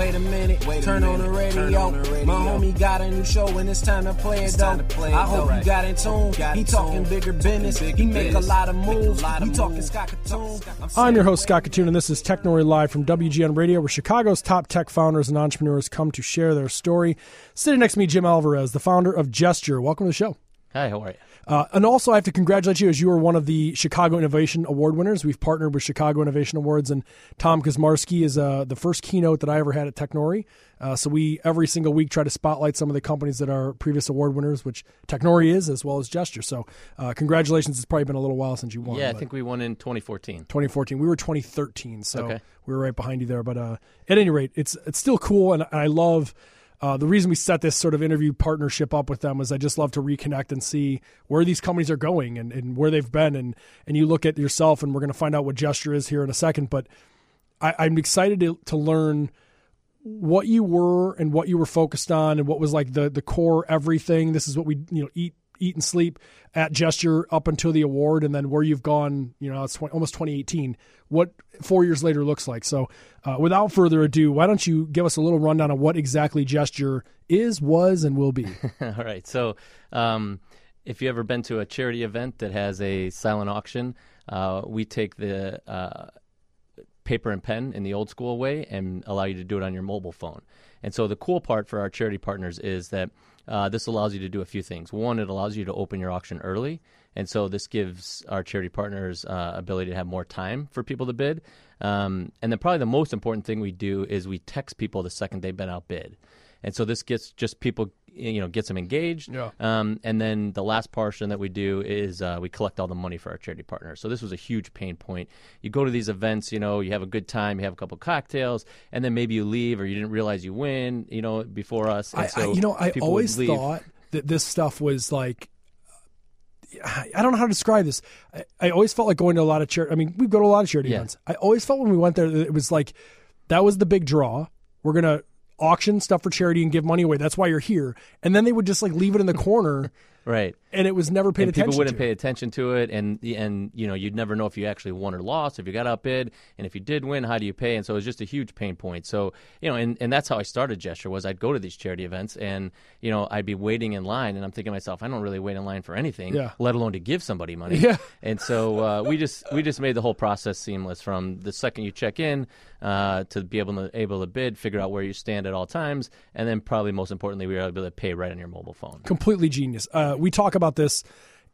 Wait a minute, Wait a turn, minute. On the radio. on the radio. My homie got a new show and it's time to play it though. I hope though. you got in tune. Got he talking bigger business. Bigger he make a lot of moves. Lot of we talking Scott Kitun. I'm your host Scott Kitun and this is Technori Live from WGN Radio, where Chicago's top tech founders and entrepreneurs come to share their story. Sitting next to me, Jim Alvarez, the founder of Gesture. Welcome to the show. Hi, how are you? Uh, and also, I have to congratulate you as you are one of the Chicago Innovation Award winners. We've partnered with Chicago Innovation Awards, and Tom Kuczmarski is uh, the first keynote that I ever had at Technori. Uh, so we every single week try to spotlight some of the companies that are previous award winners, which Technori is, as well as Gesture. So uh, congratulations! It's probably been a little while since you won. Yeah, I think we won in 2014. 2014. We were 2013, so okay. we were right behind you there. But uh, at any rate, it's it's still cool, and I love – uh, the reason we set this sort of interview partnership up with them is I just love to reconnect and see where these companies are going and, and where they've been. And, and you look at yourself, and we're going to find out what Gesture is here in a second. But I, am excited to, to learn what you were and what you were focused on and what was like the the core everything. This is what we you know eat eat and sleep at Gesture up until the award, and then where you've gone. You know, it's 20, almost 2018. What four years later looks like. So, uh, without further ado, why don't you give us a little rundown of what exactly Gesture is, was, and will be? All right. So, um, if you've ever been to a charity event that has a silent auction, uh, we take the uh, paper and pen in the old school way and allow you to do it on your mobile phone. And so the cool part for our charity partners is that uh, this allows you to do a few things. One, it allows you to open your auction early, and so this gives our charity partners uh, ability to have more time for people to bid. Um, and then probably the most important thing we do is we text people the second they've been outbid, and so this gets just people you know gets them engaged. Yeah. Um, and then the last portion that we do is uh, we collect all the money for our charity partners. So this was a huge pain point. You go to these events, you know, you have a good time, you have a couple cocktails, and then maybe you leave or you didn't realize you win, you know, before us. I, so I, you know, I always thought that this stuff was like I don't know how to describe this. I, I, always felt like going to a lot of charity. I mean, we go to a lot of charity yeah. events. I always felt when we went there that it was like that was the big draw. We're gonna auction stuff for charity and give money away. That's why you're here. And then they would just like leave it in the corner. right. And it was never paid and attention. People wouldn't to. pay attention to it, and and you know you'd never know if you actually won or lost, if you got outbid, and if you did win, how do you pay? And so it was just a huge pain point. So you know, and, and that's how I started Gesture was I'd go to these charity events, and you know I'd be waiting in line, and I'm thinking to myself, I don't really wait in line for anything, yeah. let alone to give somebody money. Yeah. And so uh, we just we just made the whole process seamless from the second you check in uh, to be able to able to bid, figure out where you stand at all times, and then probably most importantly, we were able to pay right on your mobile phone. Completely genius. Uh, we talk about this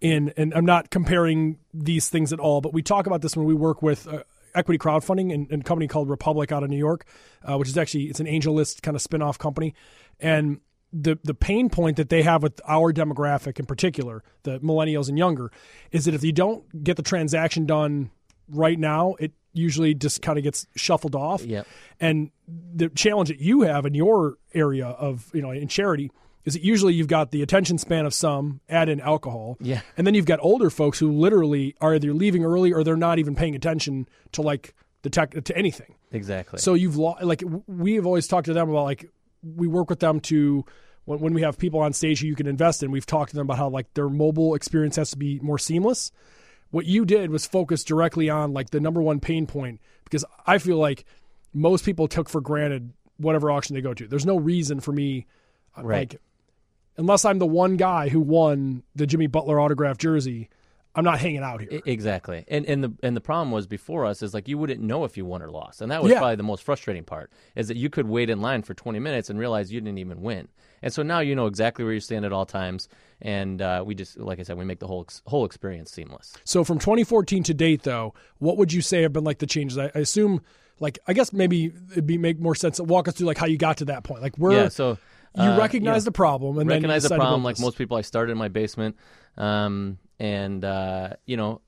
in, and I'm not comparing these things at all, but we talk about this when we work with. Uh, equity crowdfunding and, and, a company called Republic out of New York, uh, which is actually it's an AngelList kind of spin-off company, and the the pain point that they have with our demographic in particular, the millennials and younger, is that if you don't get the transaction done right now, it usually just kind of gets shuffled off. Yep. And the challenge that you have in your area of, you know, in charity is that usually you've got the attention span of some, add in alcohol. Yeah. And then you've got older folks who literally are either leaving early or they're not even paying attention to like the tech to anything. Exactly. So you've lo- like we have always talked to them about like we work with them to when, when we have people on stage who you can invest in, we've talked to them about how like their mobile experience has to be more seamless what you did was focus directly on like the number one pain point because I feel like most people took for granted whatever auction they go to. There's no reason for me, uh, right. like, unless I'm the one guy who won the Jimmy Butler autograph jersey. I'm not hanging out here. Exactly. And and the and the problem was before us is like you wouldn't know if you won or lost. And that was yeah. probably the most frustrating part is that you could wait in line for 20 minutes and realize you didn't even win. And so now you know exactly where you stand at all times and uh, we just like I said we make the whole whole experience seamless. So from 2014 to date though, what would you say have been like the changes? I, I assume like I guess maybe it'd be make more sense to walk us through like how you got to that point. Like where Yeah, so you uh, recognize the problem and recognize the problem like most people I started in my basement. Um, and uh, you know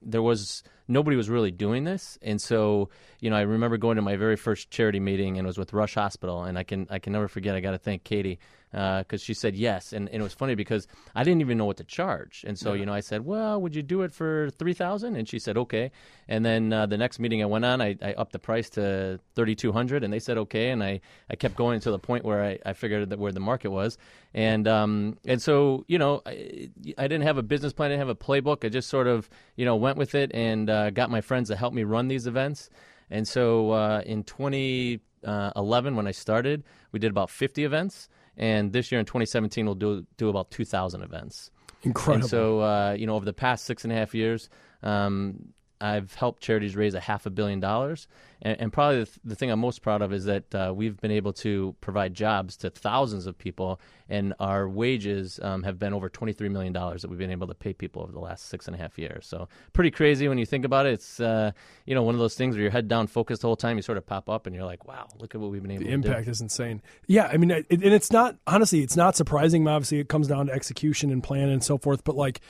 there was nobody was really doing this. And so you know i remember going to my very first charity meeting and it was with rush hospital. And i can i can never forget i got to thank katie because uh, she said yes, and, and, it was funny because I didn't even know what to charge, and so yeah. you know I said, well, would you do it for three thousand? And she said okay, and then uh, the next meeting I went on, I, I upped the price to thirty two hundred, and they said okay, and I, I kept going to the point where I, I figured that where the market was, and um and so you know I, I didn't have a business plan, I didn't have a playbook, I just sort of you know went with it and uh, got my friends to help me run these events, and so uh, in 2011 when I started, we did about 50 events, and this year in 2017 we'll do do about 2,000 events. Incredible. And so, uh, you know, over the past six and a half years, um, I've helped charities raise a half a billion dollars, and, and probably the, th- the, thing I'm most proud of is that uh, we've been able to provide jobs to thousands of people, and our wages um, have been over 23 million dollars that we've been able to pay people over the last six and a half years. So pretty crazy when you think about it. It's uh, you know one of those things where you're head down, focused the whole time. You sort of pop up, and you're like, wow, look at what we've been able. The to impact do. is insane. Yeah, I mean, it, and it's not honestly, it's not surprising. Obviously, it comes down to execution and plan and so forth, but like.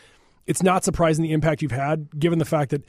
It's not surprising the impact you've had, given the fact that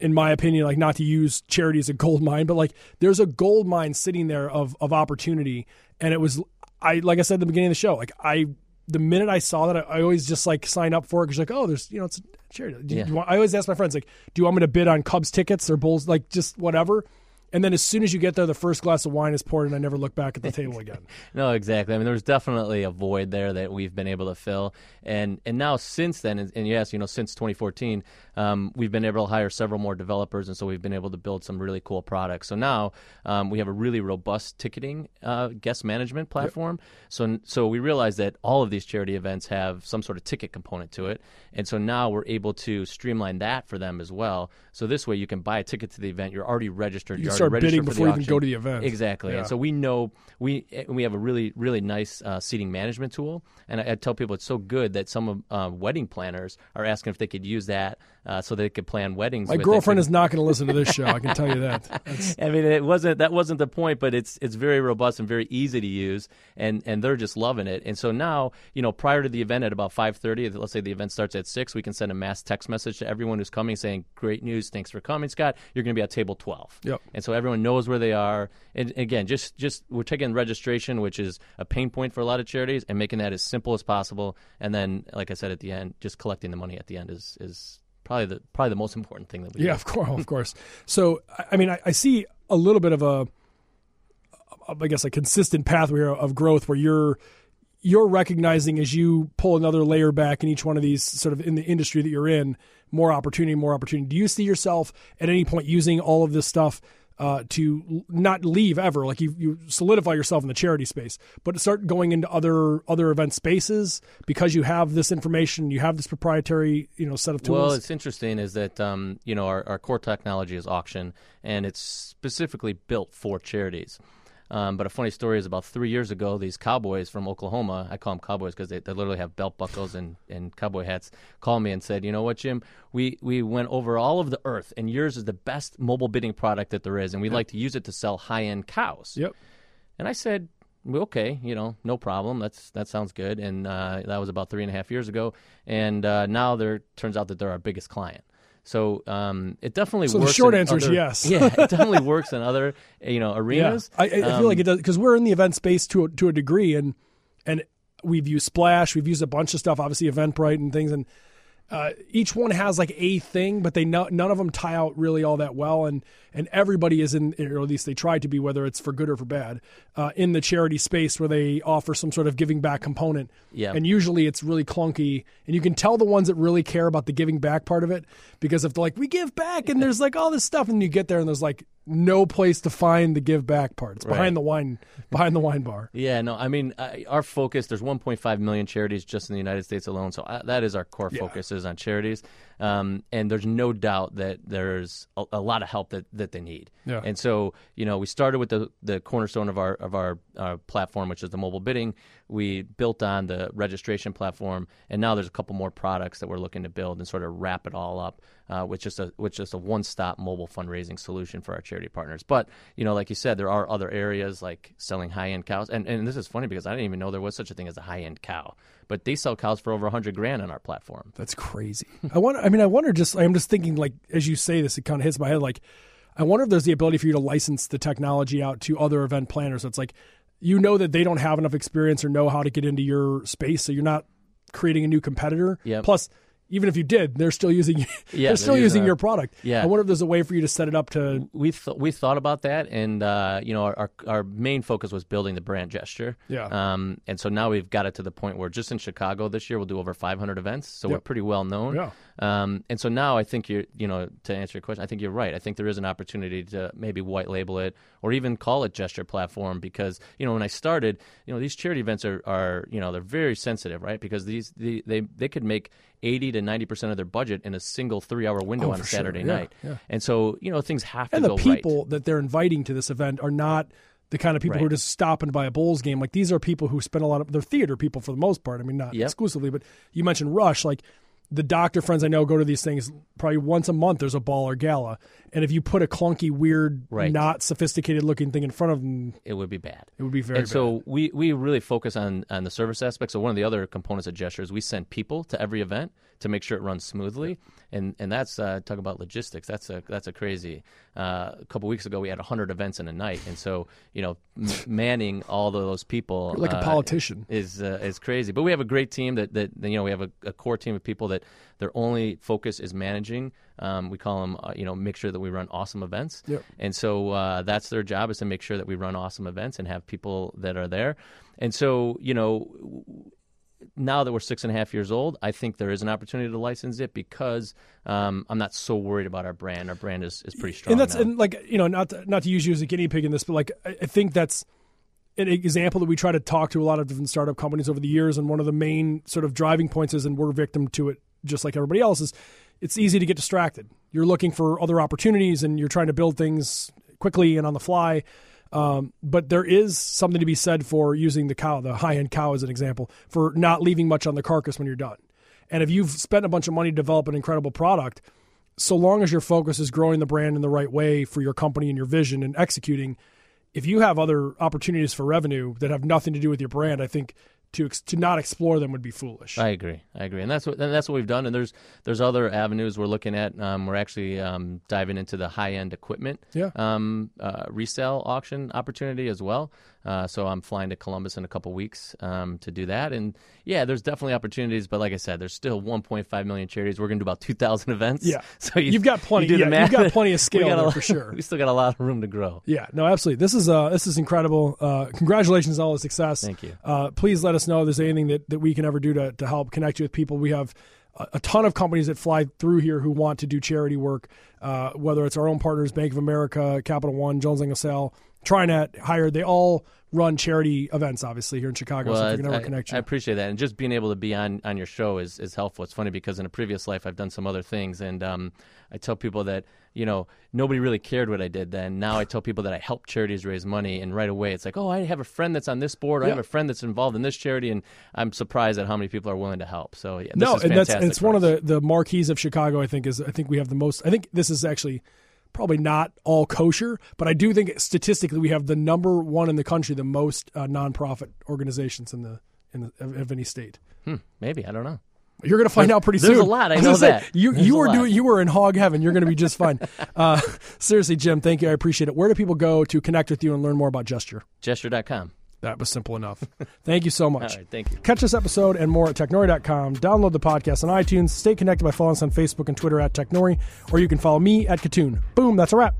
in my opinion, like not to use charity as a gold mine, but like there's a gold mine sitting there of of opportunity. And it was I like I said at the beginning of the show, like I the minute I saw that, I, I always just like sign up for it because like, oh, there's you know it's charity. Do Yeah. you I always ask my friends like, do you want me to bid on Cubs tickets or Bulls, like just whatever. And then as soon as you get there, the first glass of wine is poured, and I never look back at the table again. No, exactly. I mean, there's definitely a void there that we've been able to fill, and and now since then, and, and yes, you know, since 2014, um, we've been able to hire several more developers, and so we've been able to build some really cool products. So now um, we have a really robust ticketing uh, guest management platform. So so we realize that all of these charity events have some sort of ticket component to it, and so now we're able to streamline that for them as well. So this way, you can buy a ticket to the event. You're already registered. You're start bidding before you even go to the event. Exactly. Yeah. And so we know we we have a really really nice uh, seating management tool, and I, I tell people it's so good that some of uh, wedding planners are asking if they could use that uh, so they could plan weddings. My girlfriend is not going to listen to this show. I can tell you that. That's- I mean, it wasn't that wasn't the point, but it's it's very robust and very easy to use, and and they're just loving it. And so now, you know, prior to the event at about five thirty, let's say the event starts at six, we can send a mass text message to everyone who's coming saying, "Great news, thanks for coming, Scott. You're going to be at table 12. Yep. And so everyone knows where they are. And again, just just we're taking registration, which is a pain point for a lot of charities, and making that as simple as possible. And then, like I said at the end, just collecting the money at the end is is probably the probably the most important thing that we Yeah, do. of course, of course. So, I- I mean, I, I see a little bit of a, I guess, a consistent pathway of growth where you're you're recognizing as you pull another layer back in each one of these sort of in the industry that you're in, more opportunity, more opportunity. Do you see yourself at any point using all of this stuff? Uh, to not leave ever, like you, you solidify yourself in the charity space, but start going into other other event spaces because you have this information, you have this proprietary, you know, set of tools. Well, it's interesting is that um, you know our, our core technology is auction, and it's specifically built for charities. Um, but a funny story is about three years ago, these cowboys from Oklahoma, I call them cowboys because they, they literally have belt buckles and, and cowboy hats, called me and said, you know what, Jim, we, we went over all of the earth, and yours is the best mobile bidding product that there is, and we'd like to use it to sell high end cows. yep. And I said, well, okay, you know, no problem. That's that sounds good. And uh, that was about three and a half years ago. And uh, now there turns out that they're our biggest client. So um, it definitely So the works. short in answer is other- yes. yeah, it definitely works in other you know arenas. I, I I feel like it does because we're in the event space to a, to a degree, and and we've used Splash, we've used a bunch of stuff, obviously Eventbrite and things, and uh, each one has like a thing, but they no, none of them tie out really all that well, and and everybody is in, or at least they try to be, whether it's for good or for bad, uh, in the charity space where they offer some sort of giving back component. Yeah. and usually it's really clunky, and you can tell the ones that really care about the giving back part of it because if they're like we give back, and there's like all this stuff, and you get there and there's like no place to find the give back part. It's Right. behind the wine behind the wine bar. Yeah, no, I mean, I, our focus. There's 1.5 million charities just in the United States alone, so uh, that is our core focus is on charities. Um, and there's no doubt that there's a, a lot of help that, that they need. Yeah. And so, you know, we started with the, the cornerstone of our of our uh, platform, which is the mobile bidding. We built on the registration platform, and now there's a couple more products that we're looking to build and sort of wrap it all up, uh, with just a with just a one stop mobile fundraising solution for our charity partners. But you know, like you said, there are other areas like selling high end cows, and and this is funny because I didn't even know there was such a thing as a high end cow, but they sell cows for over a hundred grand on our platform. That's crazy. I. I mean, I wonder. Just I'm just thinking, like as you say this, it kind of hits my head. Like, I wonder if there's the ability for you to license the technology out to other event planners. So it's like you know that they don't have enough experience or know how to get into your space, so you're not creating a new competitor. Yep. Plus, even if you did, they're still using Yeah, they're they're still using using our- your product. Yeah. I wonder if there's a way for you to set it up to. we th- we thought about that, and uh, you know, our, our our main focus was building the brand gesture. Yeah. Um, and so now we've got it to the point where just in Chicago this year we'll do over 500 events, so we're pretty well known. Yeah. Um, and so now I think you're, you know, to answer your question, I think you're right. I think there is an opportunity to maybe white label it or even call it gesture platform because, you know, when I started, you know, these charity events are, are you know, they're very sensitive, right? Because these, the, they, they could make 80 to 90% of their budget in a single three hour window Oh, on a sure. Saturday Yeah, night. yeah. And so, you know, things have to and the people right. that they're inviting to this event are not the kind of people who are Right. just stopping by a Bulls game. Like these are people who spend a lot of they're theater people for the most part. I mean, not Yep. exclusively, but you mentioned Rush. Like the doctor friends I know go to these things probably once a month. There's a ball or gala, and if you put a clunky, weird, Right. not sophisticated looking thing in front of them, It would be bad. it would be very bad. and so we, we really focus on, on the service aspect. So one of the other components of gestures, we send people to every event to make sure it runs smoothly, and and that's uh, talk about logistics. That's a that's a crazy. Uh, a couple weeks ago, we had hundred events in a night, and so you know m- manning all of those people You're like a uh, politician. is uh, is crazy. But we have a great team that that you know we have a, a core team of people that their only focus is managing. Um, we call them uh, you know make sure that we run awesome events. Yep. And so uh, that's their job is to make sure that we run awesome events and have people that are there. And so you know now that we're six and a half years old, I think there is an opportunity to license it because um, I'm not so worried about our brand. Our brand is, is pretty strong. and that's and like you know not to, not to use you as a guinea pig in this, but like I, I think that's an example that we try to talk to a lot of different startup companies over the years, and one of the main sort of driving points is, and we're victim to it just like everybody else is. It's easy to get distracted. You're looking for other opportunities, and you're trying to build things quickly and on the fly. Um, but there is something to be said for using the cow, the high end cow, as an example, for not leaving much on the carcass when you're done. And if you've spent a bunch of money to develop an incredible product, so long as your focus is growing the brand in the right way for your company and your vision and executing, if you have other opportunities for revenue that have nothing to do with your brand, I think to ex- to not explore them would be foolish. I agree. I agree, and that's what and that's what we've done. And there's there's other avenues we're looking at. Um, we're actually um, diving into the high end equipment Yeah. um, uh, resale auction opportunity as well. Uh, so I'm flying to Columbus in a couple weeks um, to do that. And yeah, there's definitely opportunities. But like I said, there's still 1.5 million charities. We're going to do about 2,000 events. Yeah. So you, You've got plenty- You yeah, you've got plenty of scale there lot- for sure. We still got a lot of room to grow. Yeah, no, absolutely. This is uh, this is incredible. Uh, congratulations on all the success. Thank you. Uh, please let us know if there's anything that, that we can ever do to, to help connect you with people. We have a, a ton of companies that fly through here who want to do charity work, uh, whether it's our own partners, Bank of America, Capital One, Jones Lang LaSalle, TriNet, Hired. They all run charity events, obviously, here in Chicago. so if I, ever connect you. I appreciate that, and just being able to be on, on your show is, is helpful. It's funny because in a previous life I've done some other things, and um, I tell people that you know nobody really cared what I did then. Now I tell people that I help charities raise money, and right away it's like, oh, I have a friend that's on this board, or I have a friend that's involved in this charity, and I'm surprised at how many people are willing to help. So yeah, no, and that's it's one of the the marquees of Chicago. I think is I think we have the most. I think this is actually probably not all kosher, but I do think statistically we have the number one in the country, the most uh, nonprofit organizations in the in the, of, any state. Hmm, maybe I don't know. You're going to find out pretty there's soon. There's a lot, I know say, that. You There's you were doing you were in hog heaven. You're going to be just fine. Uh, seriously, Jim, thank you. I appreciate it. Where do people go to connect with you and learn more about Gesture? Gesture.com. That was simple enough. Thank you so much. right, thank you. Catch this episode and more at technori.com. Download the podcast on iTunes. Stay connected by following us on Facebook and Twitter at Technori, or you can follow me at Kitun. Boom, that's a wrap.